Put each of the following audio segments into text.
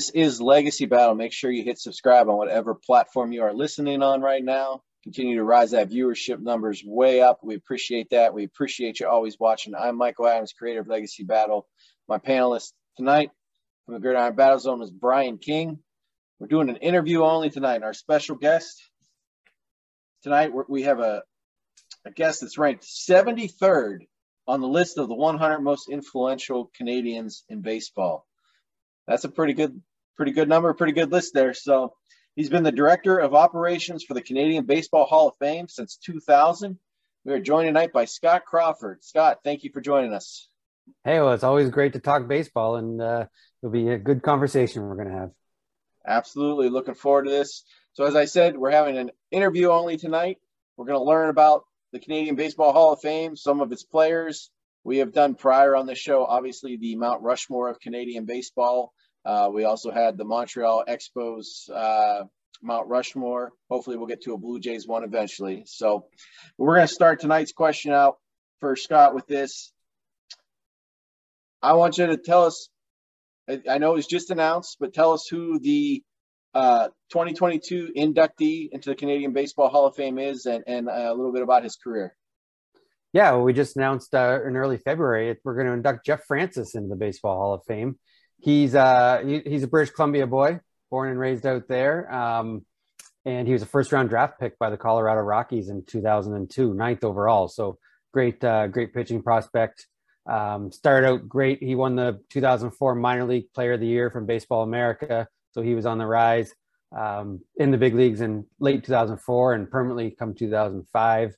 This is Legacy Battle. Make sure you hit subscribe on whatever platform you are listening on right now. Continue to rise that viewership numbers way up. We appreciate that. We appreciate you always watching. I'm Michael Adams, creator of Legacy Battle. My panelist tonight from the Gridiron Battle Zone is Brian King. We're doing an interview only tonight. Our special guest tonight, we have a, a guest that's ranked 73rd on the list of the 100 most influential Canadians in baseball that's a pretty good, pretty good number, pretty good list there. So he's been the director of operations for the Canadian Baseball Hall of Fame since 2000. We are joined tonight by Scott Crawford. Scott, thank you for joining us. Hey, well, it's always great to talk baseball, and uh, it'll be a good conversation we're going to have. Absolutely, looking forward to this. So, as I said, we're having an interview only tonight. We're going to learn about the Canadian Baseball Hall of Fame, some of its players. We have done prior on the show, obviously, the Mount Rushmore of Canadian baseball. Uh, we also had the Montreal Expos uh, Mount Rushmore. Hopefully, we'll get to a Blue Jays one eventually. So, we're going to start tonight's question out for Scott with this. I want you to tell us. I know it was just announced, but tell us who the uh, 2022 inductee into the Canadian Baseball Hall of Fame is, and, and a little bit about his career. Yeah, well, we just announced uh, in early February we're going to induct Jeff Francis into the Baseball Hall of Fame he's uh he, he's a British Columbia boy, born and raised out there. Um, and he was a first round draft pick by the Colorado Rockies in 2002, ninth overall. So great, uh, great pitching prospect. Um, started out great. He won the 2004 minor league player of the year from Baseball America. So he was on the rise um, in the big leagues in late 2004 and permanently come 2005.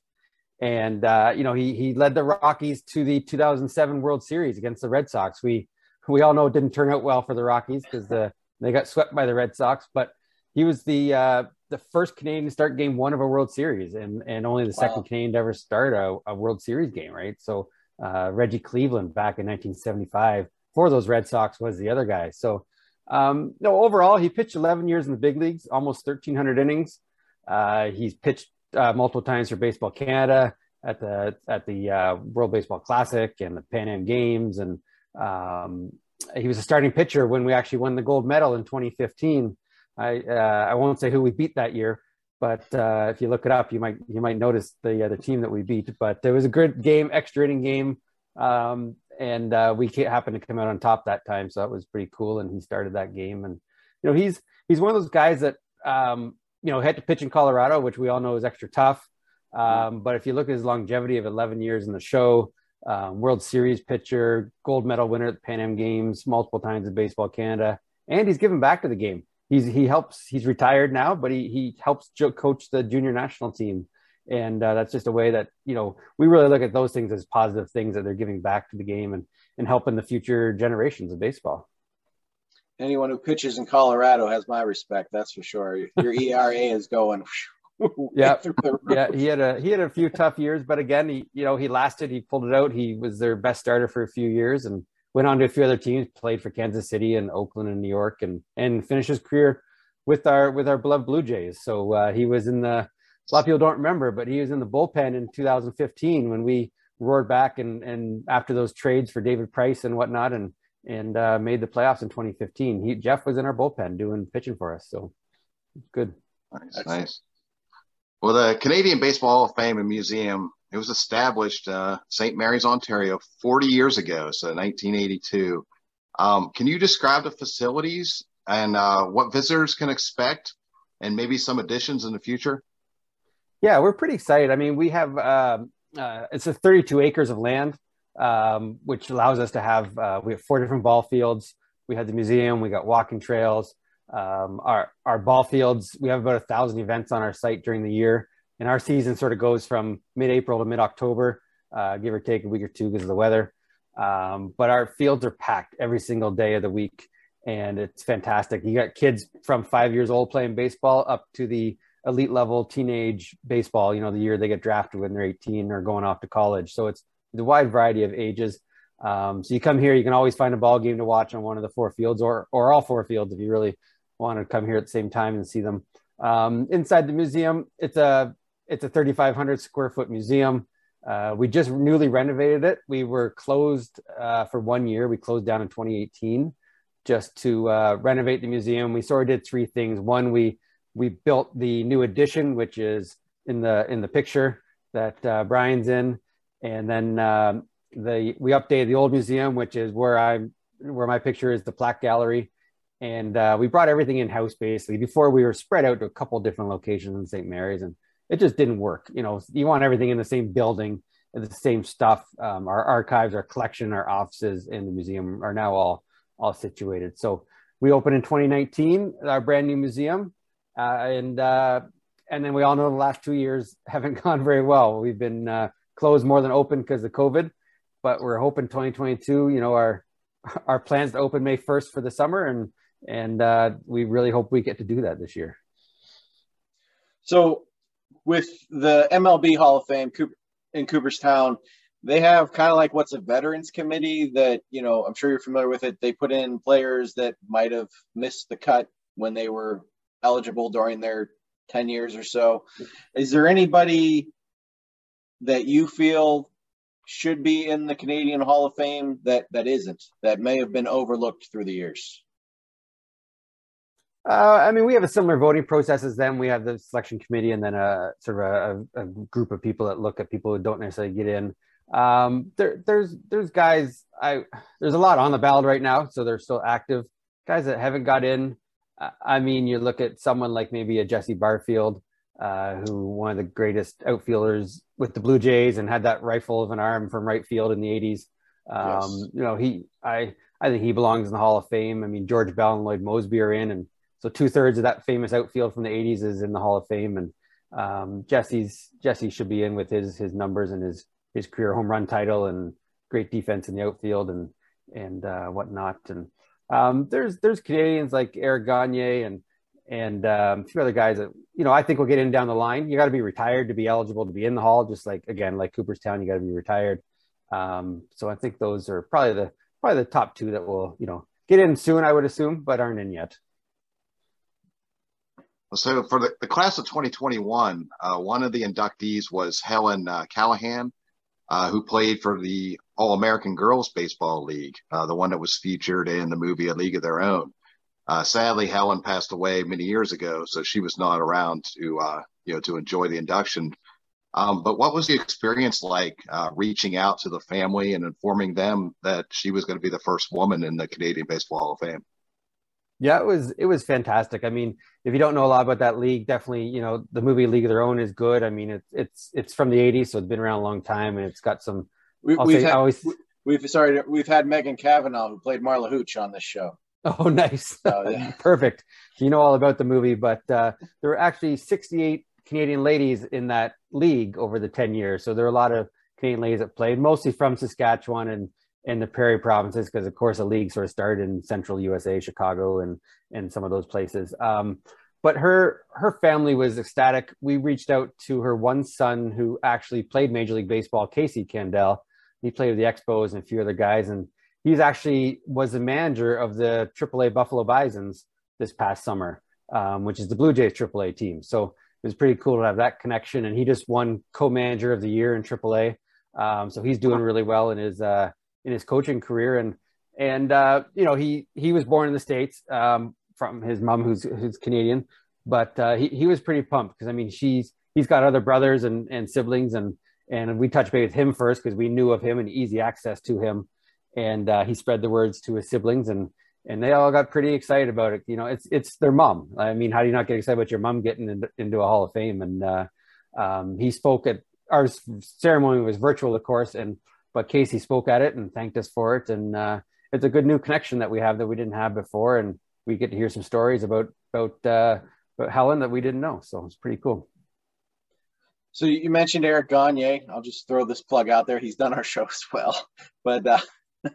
And, uh, you know, he, he led the Rockies to the 2007 World Series against the Red Sox. We, we all know it didn't turn out well for the Rockies because the they got swept by the Red Sox. But he was the uh, the first Canadian to start Game One of a World Series, and and only the wow. second Canadian to ever start a, a World Series game. Right, so uh, Reggie Cleveland back in 1975 for those Red Sox was the other guy. So um, no, overall he pitched 11 years in the big leagues, almost 1,300 innings. Uh, he's pitched uh, multiple times for Baseball Canada at the at the uh, World Baseball Classic and the Pan Am Games and um, he was a starting pitcher when we actually won the gold medal in 2015. I uh, I won't say who we beat that year, but uh, if you look it up, you might you might notice the the team that we beat. But it was a good game, extra inning game, um, and uh, we happened to come out on top that time, so that was pretty cool. And he started that game, and you know he's he's one of those guys that um, you know had to pitch in Colorado, which we all know is extra tough. Um, but if you look at his longevity of 11 years in the show, um, World Series pitcher, gold medal winner at the Pan Am Games, multiple times in Baseball Canada, and he's given back to the game. He's he helps. He's retired now, but he he helps coach the junior national team, and uh, that's just a way that you know we really look at those things as positive things that they're giving back to the game and and helping the future generations of baseball. Anyone who pitches in Colorado has my respect. That's for sure. Your ERA is going. yeah, yeah. He had a he had a few tough years, but again, he you know he lasted. He pulled it out. He was their best starter for a few years, and went on to a few other teams. Played for Kansas City and Oakland and New York, and and finished his career with our with our beloved Blue Jays. So uh, he was in the. A lot of people don't remember, but he was in the bullpen in 2015 when we roared back and and after those trades for David Price and whatnot, and and uh, made the playoffs in 2015. He Jeff was in our bullpen doing pitching for us, so good. Nice, Excellent. nice. Well, the Canadian Baseball Hall of Fame and Museum it was established uh, St. Mary's, Ontario, 40 years ago, so 1982. Um, can you describe the facilities and uh, what visitors can expect, and maybe some additions in the future? Yeah, we're pretty excited. I mean, we have um, uh, it's a 32 acres of land, um, which allows us to have uh, we have four different ball fields. We have the museum. We got walking trails. Um, our our ball fields. We have about a thousand events on our site during the year and our season sort of goes from mid-April to mid-October, uh, give or take a week or two because of the weather. Um, but our fields are packed every single day of the week, and it's fantastic. You got kids from five years old playing baseball up to the elite level teenage baseball. You know, the year they get drafted when they're 18 or going off to college. So it's the wide variety of ages. Um, so you come here, you can always find a ball game to watch on one of the four fields, or or all four fields if you really want to come here at the same time and see them. Um, inside the museum, it's a it's a 3,500 square foot museum. Uh, we just newly renovated it. We were closed uh, for one year. We closed down in 2018 just to uh, renovate the museum. We sort of did three things. One, we we built the new addition, which is in the in the picture that uh, Brian's in, and then um, the we updated the old museum, which is where I'm where my picture is the plaque gallery, and uh, we brought everything in house basically. Before we were spread out to a couple different locations in St. Mary's, and it just didn't work. You know, you want everything in the same building, the same stuff. Um, our archives, our collection, our offices in the museum are now all all situated. So we opened in 2019, our brand new museum, uh, and uh, and then we all know the last two years haven't gone very well. We've been uh, closed more than open because of COVID, but we're hoping 2022. You know, our our plans to open May 1st for the summer, and and uh, we really hope we get to do that this year. So with the MLB Hall of Fame in Cooperstown, they have kind of like what's a veterans committee that, you know, I'm sure you're familiar with it. They put in players that might have missed the cut when they were eligible during their 10 years or so. Is there anybody that you feel should be in the Canadian Hall of Fame that that isn't that may have been overlooked through the years? Uh, I mean, we have a similar voting process as them. We have the selection committee and then a sort of a, a group of people that look at people who don't necessarily get in. Um, there, there's there's guys. I there's a lot on the ballot right now, so they're still active. Guys that haven't got in. I mean, you look at someone like maybe a Jesse Barfield, uh, who one of the greatest outfielders with the Blue Jays and had that rifle of an arm from right field in the '80s. Um, yes. You know, he I I think he belongs in the Hall of Fame. I mean, George Bell and Lloyd Moseby are in, and so two thirds of that famous outfield from the 80s is in the Hall of Fame, and um, Jesse's Jesse should be in with his his numbers and his his career home run title and great defense in the outfield and and uh, whatnot. And um, there's there's Canadians like Eric Gagne and and um, a few other guys that you know I think will get in down the line. You got to be retired to be eligible to be in the hall. Just like again, like Cooperstown, you got to be retired. Um, so I think those are probably the probably the top two that will you know get in soon. I would assume, but aren't in yet. So for the, the class of 2021, uh, one of the inductees was Helen uh, Callaghan, uh, who played for the All American Girls Baseball League, uh, the one that was featured in the movie A League of Their Own. Uh, sadly, Helen passed away many years ago, so she was not around to uh, you know to enjoy the induction. Um, but what was the experience like reaching out to the family and informing them that she was going to be the first woman in the Canadian Baseball Hall of Fame? Yeah, it was it was fantastic. I mean, if you don't know a lot about that league, definitely you know the movie League of Their Own is good. I mean, it's it's it's from the '80s, so it's been around a long time, and it's got some. We, have had, always, we've sorry we've had Megan Cavanagh who played Marla Hooch on this show. Oh, nice, oh, yeah. perfect. You know all about the movie, but uh, there were actually 68 Canadian ladies in that league over the 10 years. So there are a lot of Canadian ladies that played, mostly from Saskatchewan and in the prairie provinces because of course the league sort of started in central usa chicago and and some of those places. Um, but her her family was ecstatic. We reached out to her one son who actually played major league baseball casey candaele he played with the expos and a few other guys and he's actually was the manager of the aaa buffalo bisons this past summer um, which is the blue jays aaa team. So it was pretty cool to have that connection and he just won co-manager of the year in aaa um, so he's doing really well in his uh, in his coaching career. And and uh, you know he he was born in the states um, from his mom who's who's Canadian, but uh, he he was pretty pumped because I mean she's he's got other brothers and and siblings and and we touched base with him first because we knew of him and easy access to him, and uh, he spread the words to his siblings and and they all got pretty excited about it. You know, it's it's their mom. I mean, how do you not get excited about your mom getting into, into a Hall of Fame? And uh, um, he spoke at our ceremony was virtual, of course, and but Casey spoke at it and thanked us for it. And uh, it's a good new connection that we have that we didn't have before, and we get to hear some stories about about uh, about Helen that we didn't know. So it's pretty cool. So you mentioned Eric Gagne. I'll just throw this plug out there. He's done our show as well, but uh,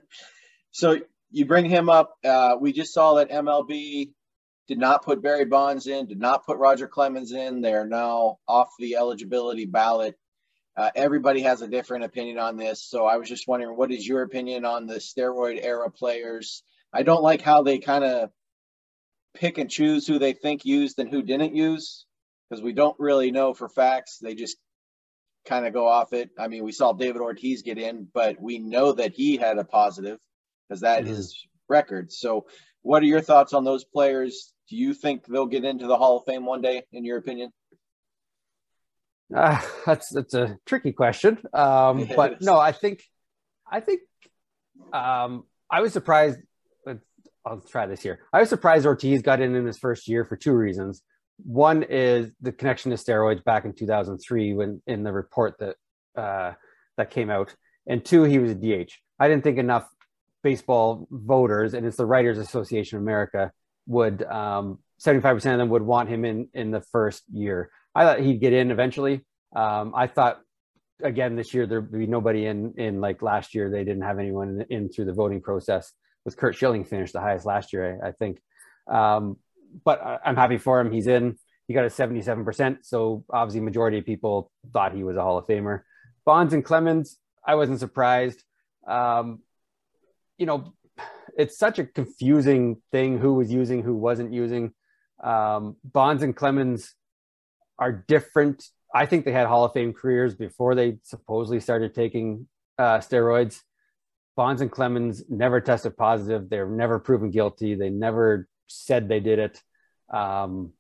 so you bring him up. Uh, we just saw that MLB did not put Barry Bonds in, did not put Roger Clemens in. They are now off the eligibility ballot. Uh, everybody has a different opinion on this. So I was just wondering, what is your opinion on the steroid era players? I don't like how they kind of pick and choose who they think used and who didn't use because we don't really know for facts. They just kind of go off it. I mean, we saw David Ortiz get in, but we know that he had a positive because that mm-hmm. is record. So, what are your thoughts on those players? Do you think they'll get into the Hall of Fame one day, in your opinion? Uh, that's that's a tricky question. Um, but no, I think I think um, I was surprised. I'll try this here. I was surprised Ortiz got in in his first year for two reasons. One is the connection to steroids back in 2003 when in the report that uh, that came out, and two, he was a DH. I didn't think enough baseball voters, and it's the Writers Association of America, would um, 75% of them would want him in in the first year. I thought he'd get in eventually. Um, I thought again this year there'd be nobody in in like last year. They didn't have anyone in, in through the voting process. With Curt Schilling finished the highest last year, I, I think. Um, but I, I'm happy for him. He's in. He got a 77%. So obviously, majority of people thought he was a Hall of Famer. Bonds and Clemens, I wasn't surprised. Um, you know, it's such a confusing thing who was using, who wasn't using. Um, Bonds and Clemens are different. I think they had Hall of Fame careers before they supposedly started taking uh, steroids. Bonds and Clemens never tested positive. They're never proven guilty. They never said they did it. Um,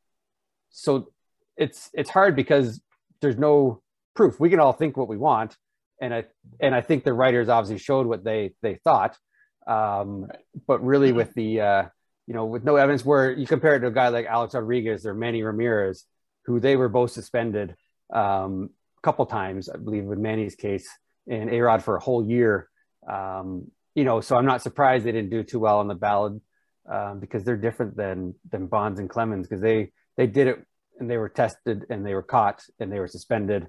so it's it's hard because there's no proof. We can all think what we want, and I and I think the writers obviously showed what they they thought. Um, right. But really, with the uh, you know, with no evidence, where you compare it to a guy like Alex Rodriguez or Manny Ramirez, who they were both suspended um, a couple times, I believe, with Manny's case, and A Rod for a whole year. Um, you know, so I'm not surprised they didn't do too well on the ballot um, because they're different than than Bonds and Clemens because they they did it and they were tested and they were caught and they were suspended.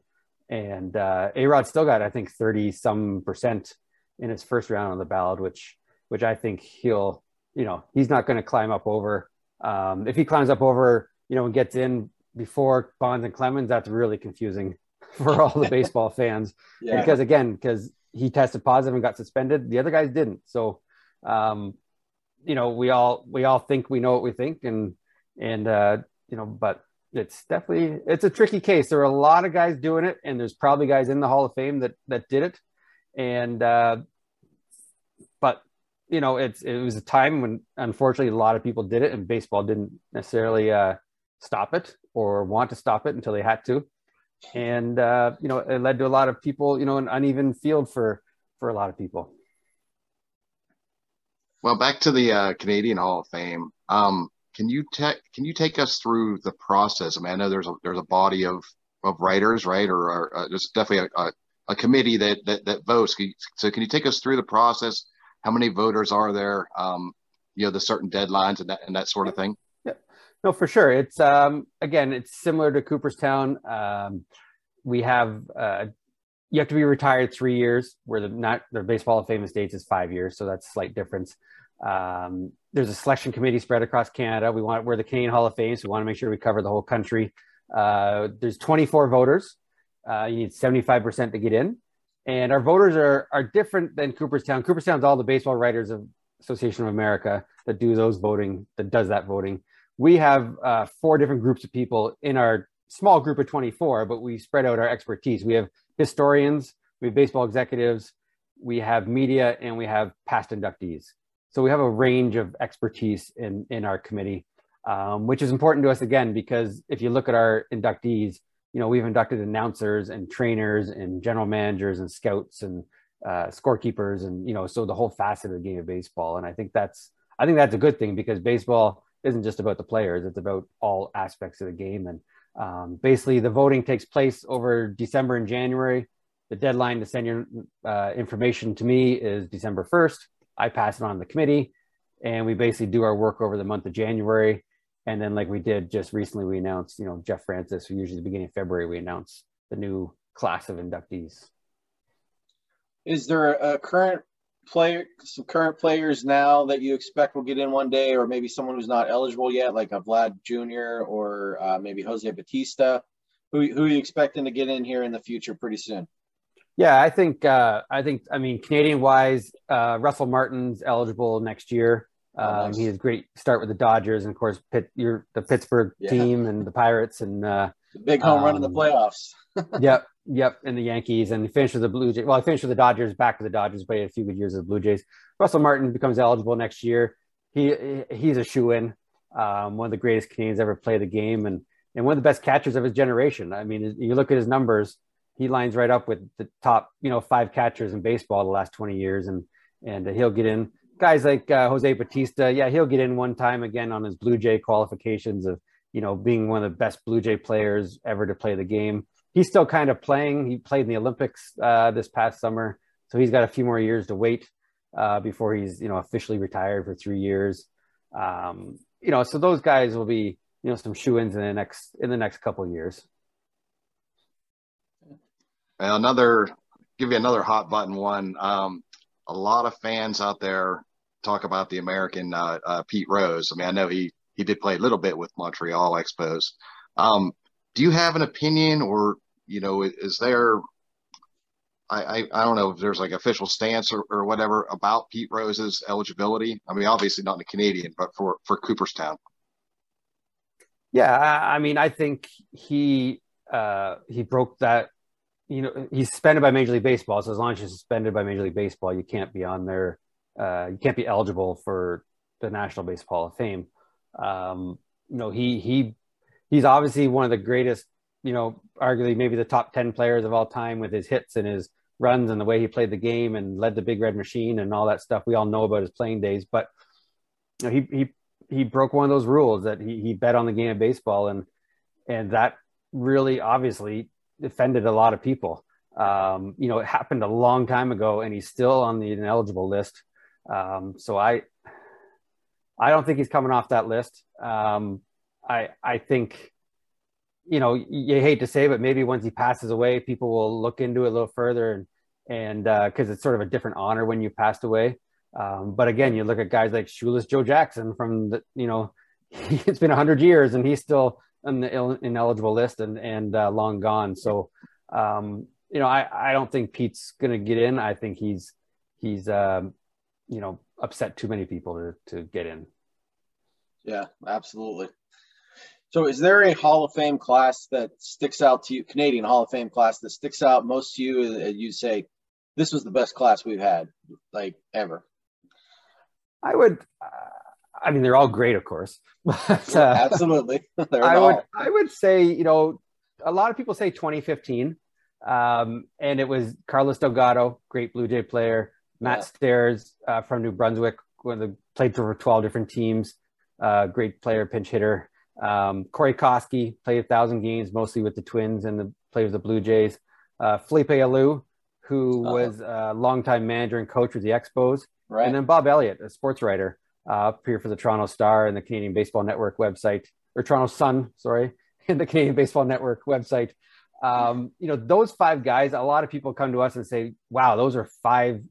And uh, A Rod still got I think thirty some percent in his first round on the ballot, which which I think he'll, you know, he's not going to climb up over. Um, if he climbs up over, you know, and gets in before Bonds and Clemens, that's really confusing for all the baseball fans. Yeah. Because again, because he tested positive and got suspended, the other guys didn't. So, um, you know, we all we all think we know what we think, and and uh, you know, but it's definitely it's a tricky case. There are a lot of guys doing it, and there's probably guys in the Hall of Fame that that did it, and uh, but you know, it's it was a time when unfortunately a lot of people did it, and baseball didn't necessarily uh, stop it or want to stop it until they had to, and uh, you know, it led to a lot of people, you know, an uneven field for for a lot of people. Well, back to the uh, Canadian Hall of Fame. Um, can you take can you take us through the process? I mean, I know there's a there's a body of of writers, right? Or, or uh, there's definitely a, a, a committee that, that that votes. So, can you take us through the process? how many voters are there? Um, you know, the certain deadlines and that and that sort of thing. No, for sure. It's um, again, it's similar to Cooperstown. Um, we have uh, you have to be retired three years, where the not the baseball of famous dates is five years, so that's a slight difference. Um, there's a selection committee spread across Canada. We want we're the Canadian Hall of Fame, so we want to make sure we cover the whole country. Uh, there's 24 voters. Uh, you need 75% to get in. And our voters are are different than Cooperstown. Cooperstown's all the baseball writers of Association of America that do those voting, that does that voting. We have uh, four different groups of people in our small group of 24, but we spread out our expertise. We have historians, we have baseball executives, we have media, and we have past inductees. So we have a range of expertise in in our committee. um, which is important to us again because if you look at our inductees, you know we've inducted announcers and trainers and general managers and scouts and uh, scorekeepers and you know so the whole facet of the game of baseball. And I think that's I think that's a good thing because baseball isn't just about the players; it's about all aspects of the game. And um, basically, the voting takes place over December and January. The deadline to send your uh, information to me is December 1st. I pass it on to the committee, and we basically do our work over the month of January. And then, like we did just recently, we announced, you know, Jeff Francis, who usually the beginning of February, we announce the new class of inductees. Is there a current player, some current players now that you expect will get in one day, or maybe someone who's not eligible yet, like a Vlad Jr. or uh, maybe Jose Bautista? Who, who are you expecting to get in here in the future pretty soon? Yeah, I think uh, I think I mean Canadian wise, uh, Russell Martin's eligible next year. Oh, um, nice. He has great start with the Dodgers, and of course, Pitt, you're the Pittsburgh yeah. team and the Pirates, and uh, the big home um, run in the um, playoffs. yep, yep, and the Yankees, and he finished with the Blue Jays. Well, I finished with the Dodgers, back with the Dodgers, but he had a few good years of the Blue Jays. Russell Martin becomes eligible next year. He he's a shoe in, um, one of the greatest Canadians ever play the game, and and one of the best catchers of his generation. I mean, you look at his numbers he lines right up with the top, you know, five catchers in baseball the last 20 years. And, and he'll get in guys like uh, Jose Bautista. Yeah. He'll get in one time again on his Blue Jay qualifications of, you know, being one of the best Blue Jay players ever to play the game. He's still kind of playing. He played in the Olympics uh, this past summer. So he's got a few more years to wait uh, before he's, you know, officially retired for three years. Um, you know, so those guys will be, you know, some shoe-ins in the next, in the next couple years another give you another hot button one. Um, a lot of fans out there talk about the American uh, uh, Pete Rose. I mean, I know he he did play a little bit with Montreal Expos. Um, do you have an opinion, or you know, is there? I, I, I don't know if there's like official stance or, or whatever about Pete Rose's eligibility. I mean, obviously not in the Canadian, but for for Cooperstown. Yeah, I mean, I think he uh, he broke that you know he's suspended by Major League Baseball. So as long as you're suspended by Major League Baseball, you can't be on there. Uh, you can't be eligible for the National Baseball hall of Fame. Um, you know he he he's obviously one of the greatest. You know, arguably maybe the top ten players of all time with his hits and his runs and the way he played the game and led the Big Red Machine and all that stuff. We all know about his playing days, but you know, he he he broke one of those rules that he he bet on the game of baseball and and that really obviously offended a lot of people. Um, you know, it happened a long time ago, and he's still on the ineligible list. Um, so I, I don't think he's coming off that list. Um, I I think, you know, you hate to say, but maybe once he passes away, people will look into it a little further, and and because uh, it's sort of a different honor when you passed away. Um, but again, you look at guys like Shoeless Joe Jackson from the, you know, it's been hundred years and he's still on the ineligible list and and uh, long gone. So, um, you know, I I don't think Pete's to get in. I think he's he's um, you know upset too many people to to get in. Yeah, absolutely. So, is there a Hall of Fame class that sticks out to you, Canadian Hall of Fame class that sticks out most to you? And you say, this was the best class we've had, like ever. I would. Uh, I mean, they're all great, of course. But, uh, Absolutely. I would, I would say, you know, a lot of people say 2015, um, and it was Carlos Delgado, great Blue Jay player, Matt yeah. Stairs uh, from New Brunswick, one of the, played for 12 different teams, uh, great player, pinch hitter. Um, Corey Koskie played a thousand games, mostly with the Twins and the played with the Blue Jays. Uh, Felipe Alou, who uh-huh. was a longtime manager and coach with the Expos, right. and then Bob Elliott, a sports writer uh, here for the Toronto Star and the Canadian Baseball Network website, or Toronto Sun, sorry, and the Canadian Baseball Network website. Um, you know, those five guys, a lot of people come to us and say, wow, those are five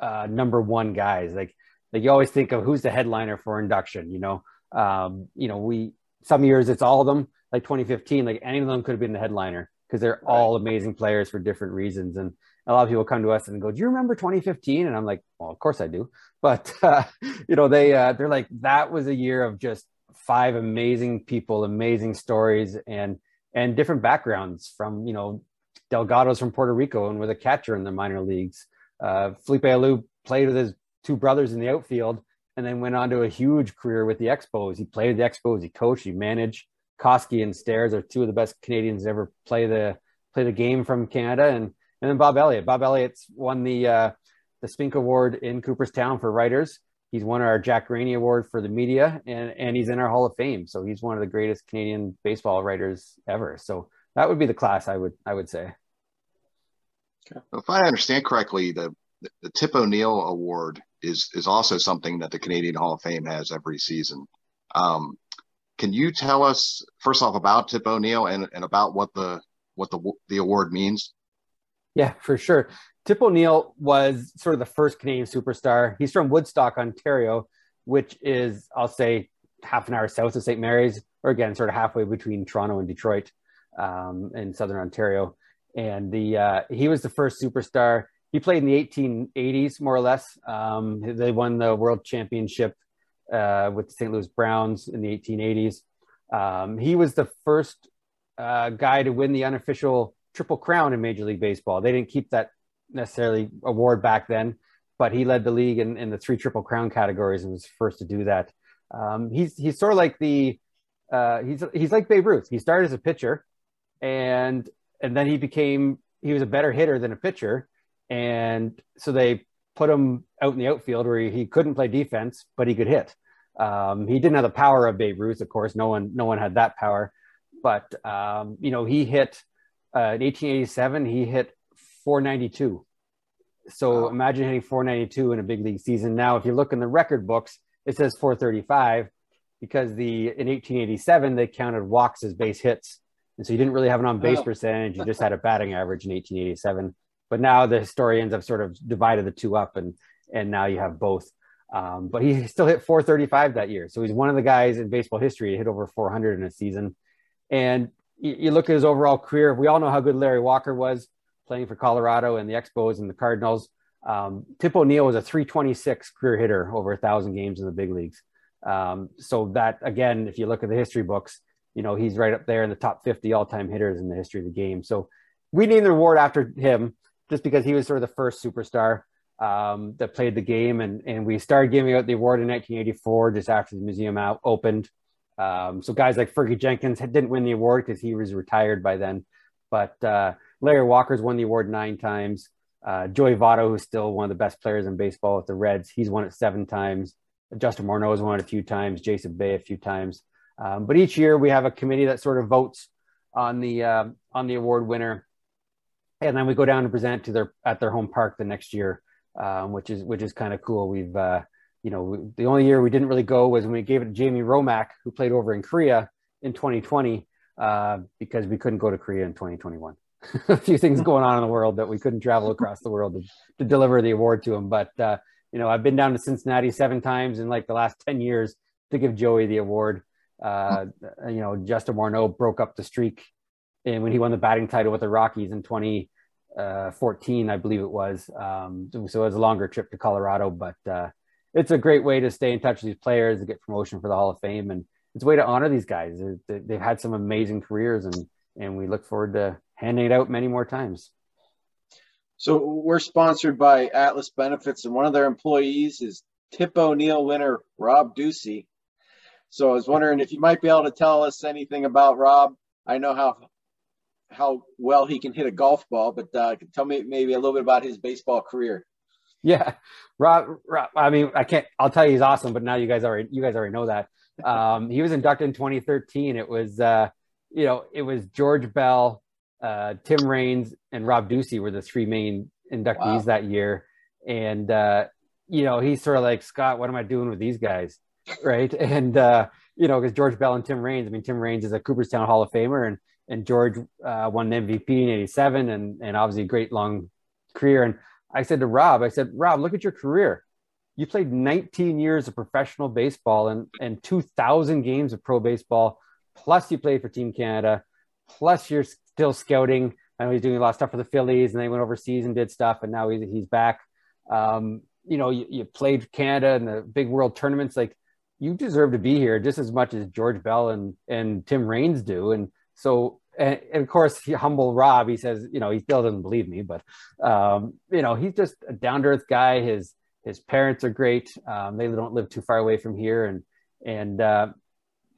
uh, number one guys. Like, like you always think of who's the headliner for induction, you know? Um, you know, we, some years it's all of them, like 2015, like any of them could have been the headliner because they're right. all amazing players for different reasons. And a lot of people come to us and go, "Do you remember 2015?" And I'm like, "Well, of course I do." But uh, you know, they uh, they're like, "That was a year of just five amazing people, amazing stories, and and different backgrounds from you know, Delgado's from Puerto Rico and with a catcher in the minor leagues. Uh, Felipe Alou played with his two brothers in the outfield and then went on to a huge career with the Expos. He played the Expos, he coached, he managed. Koskie and Stairs are two of the best Canadians to ever play the play the game from Canada, and and then Bob Elliott. Bob Elliott's won the uh, the Spink Award in Cooperstown for writers. He's won our Jack Graney Award for the media, and and he's in our Hall of Fame. So he's one of the greatest Canadian baseball writers ever. So that would be the class I would I would say. If I understand correctly, the the Tip O'Neill Award is is also something that the Canadian Hall of Fame has every season. Um, can you tell us first off about Tip O'Neill and, and about what the what the the award means? Yeah, for sure. Tip O'Neill was sort of the first Canadian superstar. He's from Woodstock, Ontario, which is I'll say half an hour south of St. Mary's, or again, sort of halfway between Toronto and Detroit, um, in southern Ontario. And the uh, he was the first superstar he played in the 1880s, more or less. Um, they won the world championship uh, with the St. Louis Browns in the 1880s. Um, he was the first uh, guy to win the unofficial Triple Crown in Major League Baseball. They didn't keep that necessarily award back then, but he led the league in, in the three Triple Crown categories and was first to do that. Um, he's he's sort of like the uh, he's he's like Babe Ruth. He started as a pitcher, and and then he became he was a better hitter than a pitcher, and so they put him out in the outfield where he, couldn't play defense, but he could hit. Um, he didn't have the power of Babe Ruth, of course. No one, no one had that power. But um, you know, he hit uh, in 1887. He hit 492. So wow. imagine hitting 492 in a big league season. Now, if you look in the record books, it says 435 because the in 1887 they counted walks as base hits, and so you didn't really have an on base oh. percentage. You just had a batting average in 1887. But now the historians have sort of divided the two up, and and now you have both. Um, but he still hit 435 that year, so he's one of the guys in baseball history to hit over 400 in a season. And you, you look at his overall career. We all know how good Larry Walker was playing for Colorado and the Expos and the Cardinals. Um, Tip O'Neill was a 326 career hitter over a thousand games in the big leagues. Um, so that again, if you look at the history books, you know he's right up there in the top 50 all-time hitters in the history of the game. So we named the award after him just because he was sort of the first superstar um, that played the game. And, and we started giving out the award in 1984, just after the museum out, opened. Um, so guys like Fergie Jenkins didn't win the award because he was retired by then. But uh, Larry Walker's won the award nine times. Uh, Joey Votto, who's still one of the best players in baseball with the Reds, he's won it seven times. Justin Morneau has won it a few times. Jason Bay a few times. Um, but each year we have a committee that sort of votes on the uh, on the award winner and then we go down and present to their at their home park the next year, um, which is which is kind of cool. We've uh, you know we, the only year we didn't really go was when we gave it to Jamie Romak, who played over in Korea in 2020, uh, because we couldn't go to Korea in 2021. a few things going on in the world that we couldn't travel across the world to, to deliver the award to him. But uh, you know, I've been down to Cincinnati seven times in like the last 10 years to give Joey the award. Uh, you know, Justin Morneau broke up the streak and when he won the batting title with the Rockies in 2014, uh, I believe it was. Um, so it was a longer trip to Colorado, but uh, it's a great way to stay in touch with these players to get promotion for the Hall of Fame, and it's a way to honor these guys. They've had some amazing careers, and and we look forward to handing it out many more times. So we're sponsored by Atlas Benefits, and one of their employees is Tip O'Neill winner Rob Ducey. So I was wondering if you might be able to tell us anything about Rob. I know how how well he can hit a golf ball, but uh, tell me maybe a little bit about his baseball career. Yeah, Rob, Rob. I mean, I can't. I'll tell you, he's awesome. But now you guys already, you guys already know that. Um, he was inducted in 2013. It was, uh, you know, it was George Bell, uh, Tim Raines, and Rob Ducey were the three main inductees wow. that year. And uh, you know, he's sort of like Scott. What am I doing with these guys, right? And uh, you know, because George Bell and Tim Raines. I mean, Tim Raines is a Cooperstown Hall of Famer, and and George uh, won the MVP in '87, and and obviously a great long career. And I said to Rob, I said, Rob, look at your career. You played 19 years of professional baseball and and 2,000 games of pro baseball, plus you played for Team Canada, plus you're still scouting. I know he's doing a lot of stuff for the Phillies, and they went overseas and did stuff, and now he's he's back. Um, you know, you, you played Canada in the big world tournaments. Like you deserve to be here just as much as George Bell and and Tim Raines do. And so, and, and of course, he, humble Rob, he says, you know, he still doesn't believe me, but, um, you know, he's just a down to earth guy. His, His parents are great. Um, they don't live too far away from here, and and uh,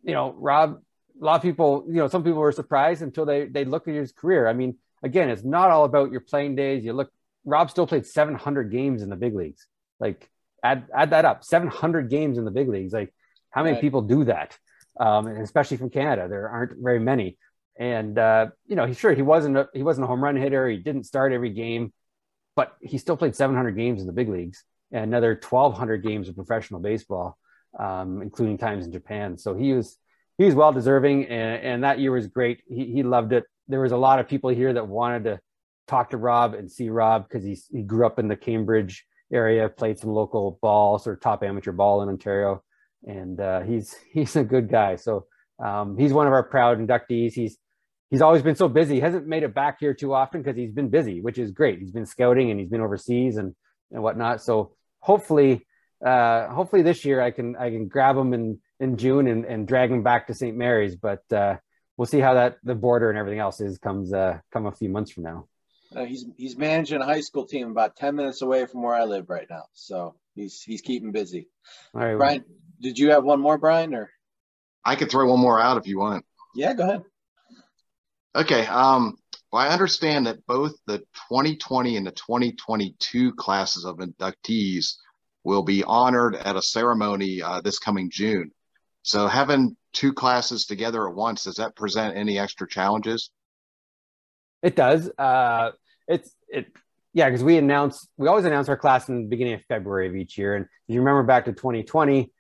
you know, Rob. A lot of people, you know, some people were surprised until they they look at his career. I mean, again, it's not all about your playing days. You look, Rob still played 700 games in the big leagues. Like, add add that up, 700 games in the big leagues. Like, how many right. people do that? Um, and especially from Canada, there aren't very many. And uh, you know, he sure he wasn't a, he wasn't a home run hitter. He didn't start every game, but he still played 700 games in the big leagues and another 1,200 games of professional baseball, um, including times in Japan. So he was he was well deserving, and, and that year was great. He, he loved it. There was a lot of people here that wanted to talk to Rob and see Rob because he he grew up in the Cambridge area, played some local ball, sort of top amateur ball in Ontario, and uh, he's he's a good guy. So um, he's one of our proud inductees. He's he's always been so busy. He hasn't made it back here too often because he's been busy, which is great. He's been scouting and he's been overseas and and whatnot. So hopefully, uh, hopefully this year I can I can grab him in in June and, and drag him back to St. Mary's. But uh, we'll see how that the border and everything else is comes uh, come a few months from now. Uh, he's he's managing a high school team about ten minutes away from where I live right now, so he's he's keeping busy. All right, Brian, well. did you have one more, Brian, or I could throw one more out if you want. Yeah, go ahead. Okay. Um, well, I understand that both the 2020 and the 2022 classes of inductees will be honored at a ceremony uh, this coming June. So having two classes together at once, does that present any extra challenges? It does. Uh, it's it yeah, because we announce we always announce our class in the beginning of February of each year. And if you remember back to 2020,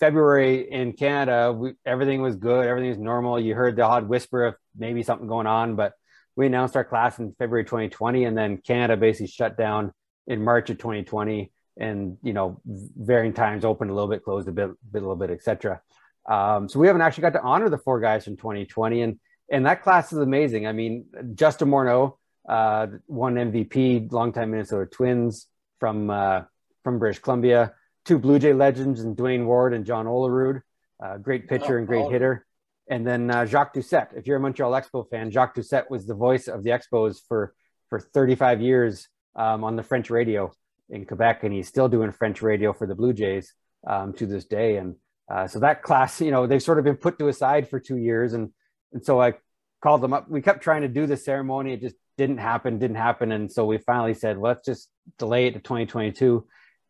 February in Canada, we, everything was good, everything was normal. You heard the odd whisper of maybe something going on, but we announced our class in February 2020, and then Canada basically shut down in March of 2020, and you know, varying times opened a little bit, closed a bit, bit a little bit, etc. Um, so we haven't actually got to honor the four guys from 2020, and and that class is amazing. I mean, Justin Morneau uh, won MVP, longtime Minnesota Twins from uh, from British Columbia two Blue Jay legends and Duane Ward and John Olerud, uh, great pitcher and great hitter. And then uh, Jacques Doucet. If you're a Montreal Expo fan, Jacques Doucet was the voice of the Expos for for 35 years um, on the French radio in Quebec, and he's still doing French radio for the Blue Jays um, to this day. And uh, so that class, you know, they've sort of been put to a side for two years, and and so I called them up. We kept trying to do the ceremony, it just didn't happen, didn't happen, and so we finally said, well, let's just delay it to 2022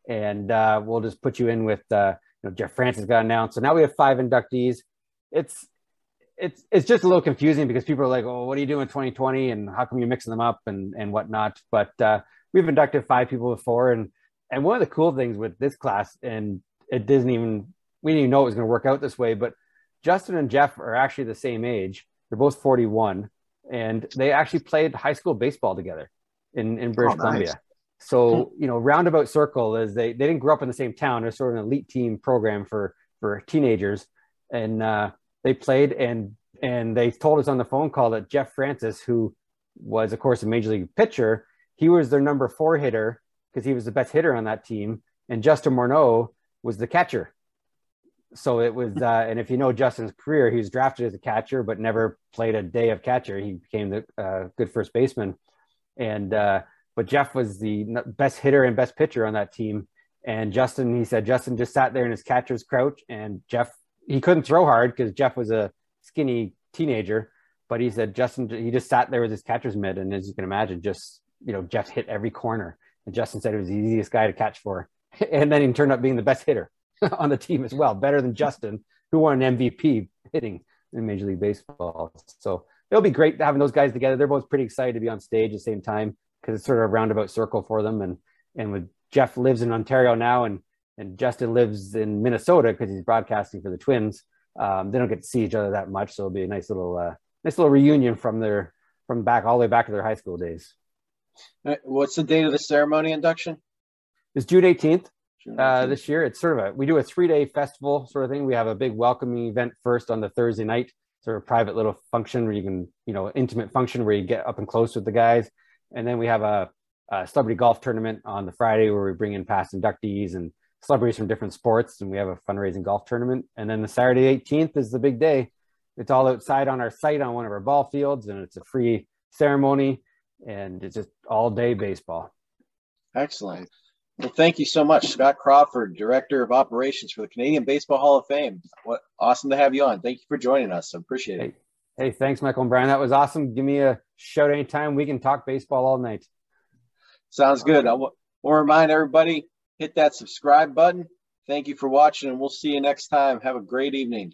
and uh, we'll just put you in with uh, you know Jeff Francis got announced. So now we have five inductees. It's it's it's just a little confusing because people are like, "Oh, what are you doing in 2020? And how come you're mixing them up and and whatnot?" But uh, we've inducted five people before, and and one of the cool things with this class, and it doesn't even we didn't even know it was going to work out this way, but Justin and Jeff are actually the same age. They're both 41, and they actually played high school baseball together in in British oh, nice. Columbia. So hmm. you know, roundabout circle is they they didn't grow up in the same town. They're sort of an elite team program for for teenagers, and uh, they played and and they told us on the phone call that Jeff Francis, who was of course a major league pitcher, he was their number four hitter because he was the best hitter on that team, and Justin Morneau was the catcher. So it was, uh, and if you know Justin's career, he was drafted as a catcher, but never played a day of catcher. He became the uh, good first baseman, and uh, but Jeff was the best hitter and best pitcher on that team. And Justin, he said, Justin just sat there in his catcher's crouch, and Jeff, he couldn't throw hard because Jeff was a skinny teenager. But he said, Justin, he just sat there with his catcher's mitt. And as you can imagine, just, you know, Jeff hit every corner. And Justin said it was the easiest guy to catch for. and then he turned up being the best hitter on the team as well, better than Justin, who won an MVP hitting in Major League Baseball. So it'll be great having those guys together. They're both pretty excited to be on stage at the same time because it's sort of a roundabout circle for them. And and with Jeff lives in Ontario now, and and Justin lives in Minnesota because he's broadcasting for the Twins. Um, they don't get to see each other that much, so it'll be a nice little uh, nice little reunion from their from back all the way back to their high school days. What's the date of the ceremony induction? It's June eighteenth. Uh, this year, it's sort of a we do a three day festival sort of thing. We have a big welcoming event first on the Thursday night, sort of private little function where you can you know intimate function where you get up and close with the guys and then we have a, a, celebrity golf tournament on the Friday where we bring in past inductees and celebrities from different sports, and we have a fundraising golf tournament. And then the Saturday 18th is the big day. It's all outside on our site on one of our ball fields, and it's a free ceremony, and it's just all day baseball. Excellent. Well, thank you so much, Scott Crawford, Director of Operations for the Canadian Baseball Hall of Fame. What awesome to have you on. Thank you for joining us. I appreciate it. Hey, hey thanks, Michael and Brian. That was awesome. Give me a shout anytime. We can talk baseball all night. Sounds good. I will remind everybody hit that subscribe button. Thank you for watching, and we'll see you next time. Have a great evening.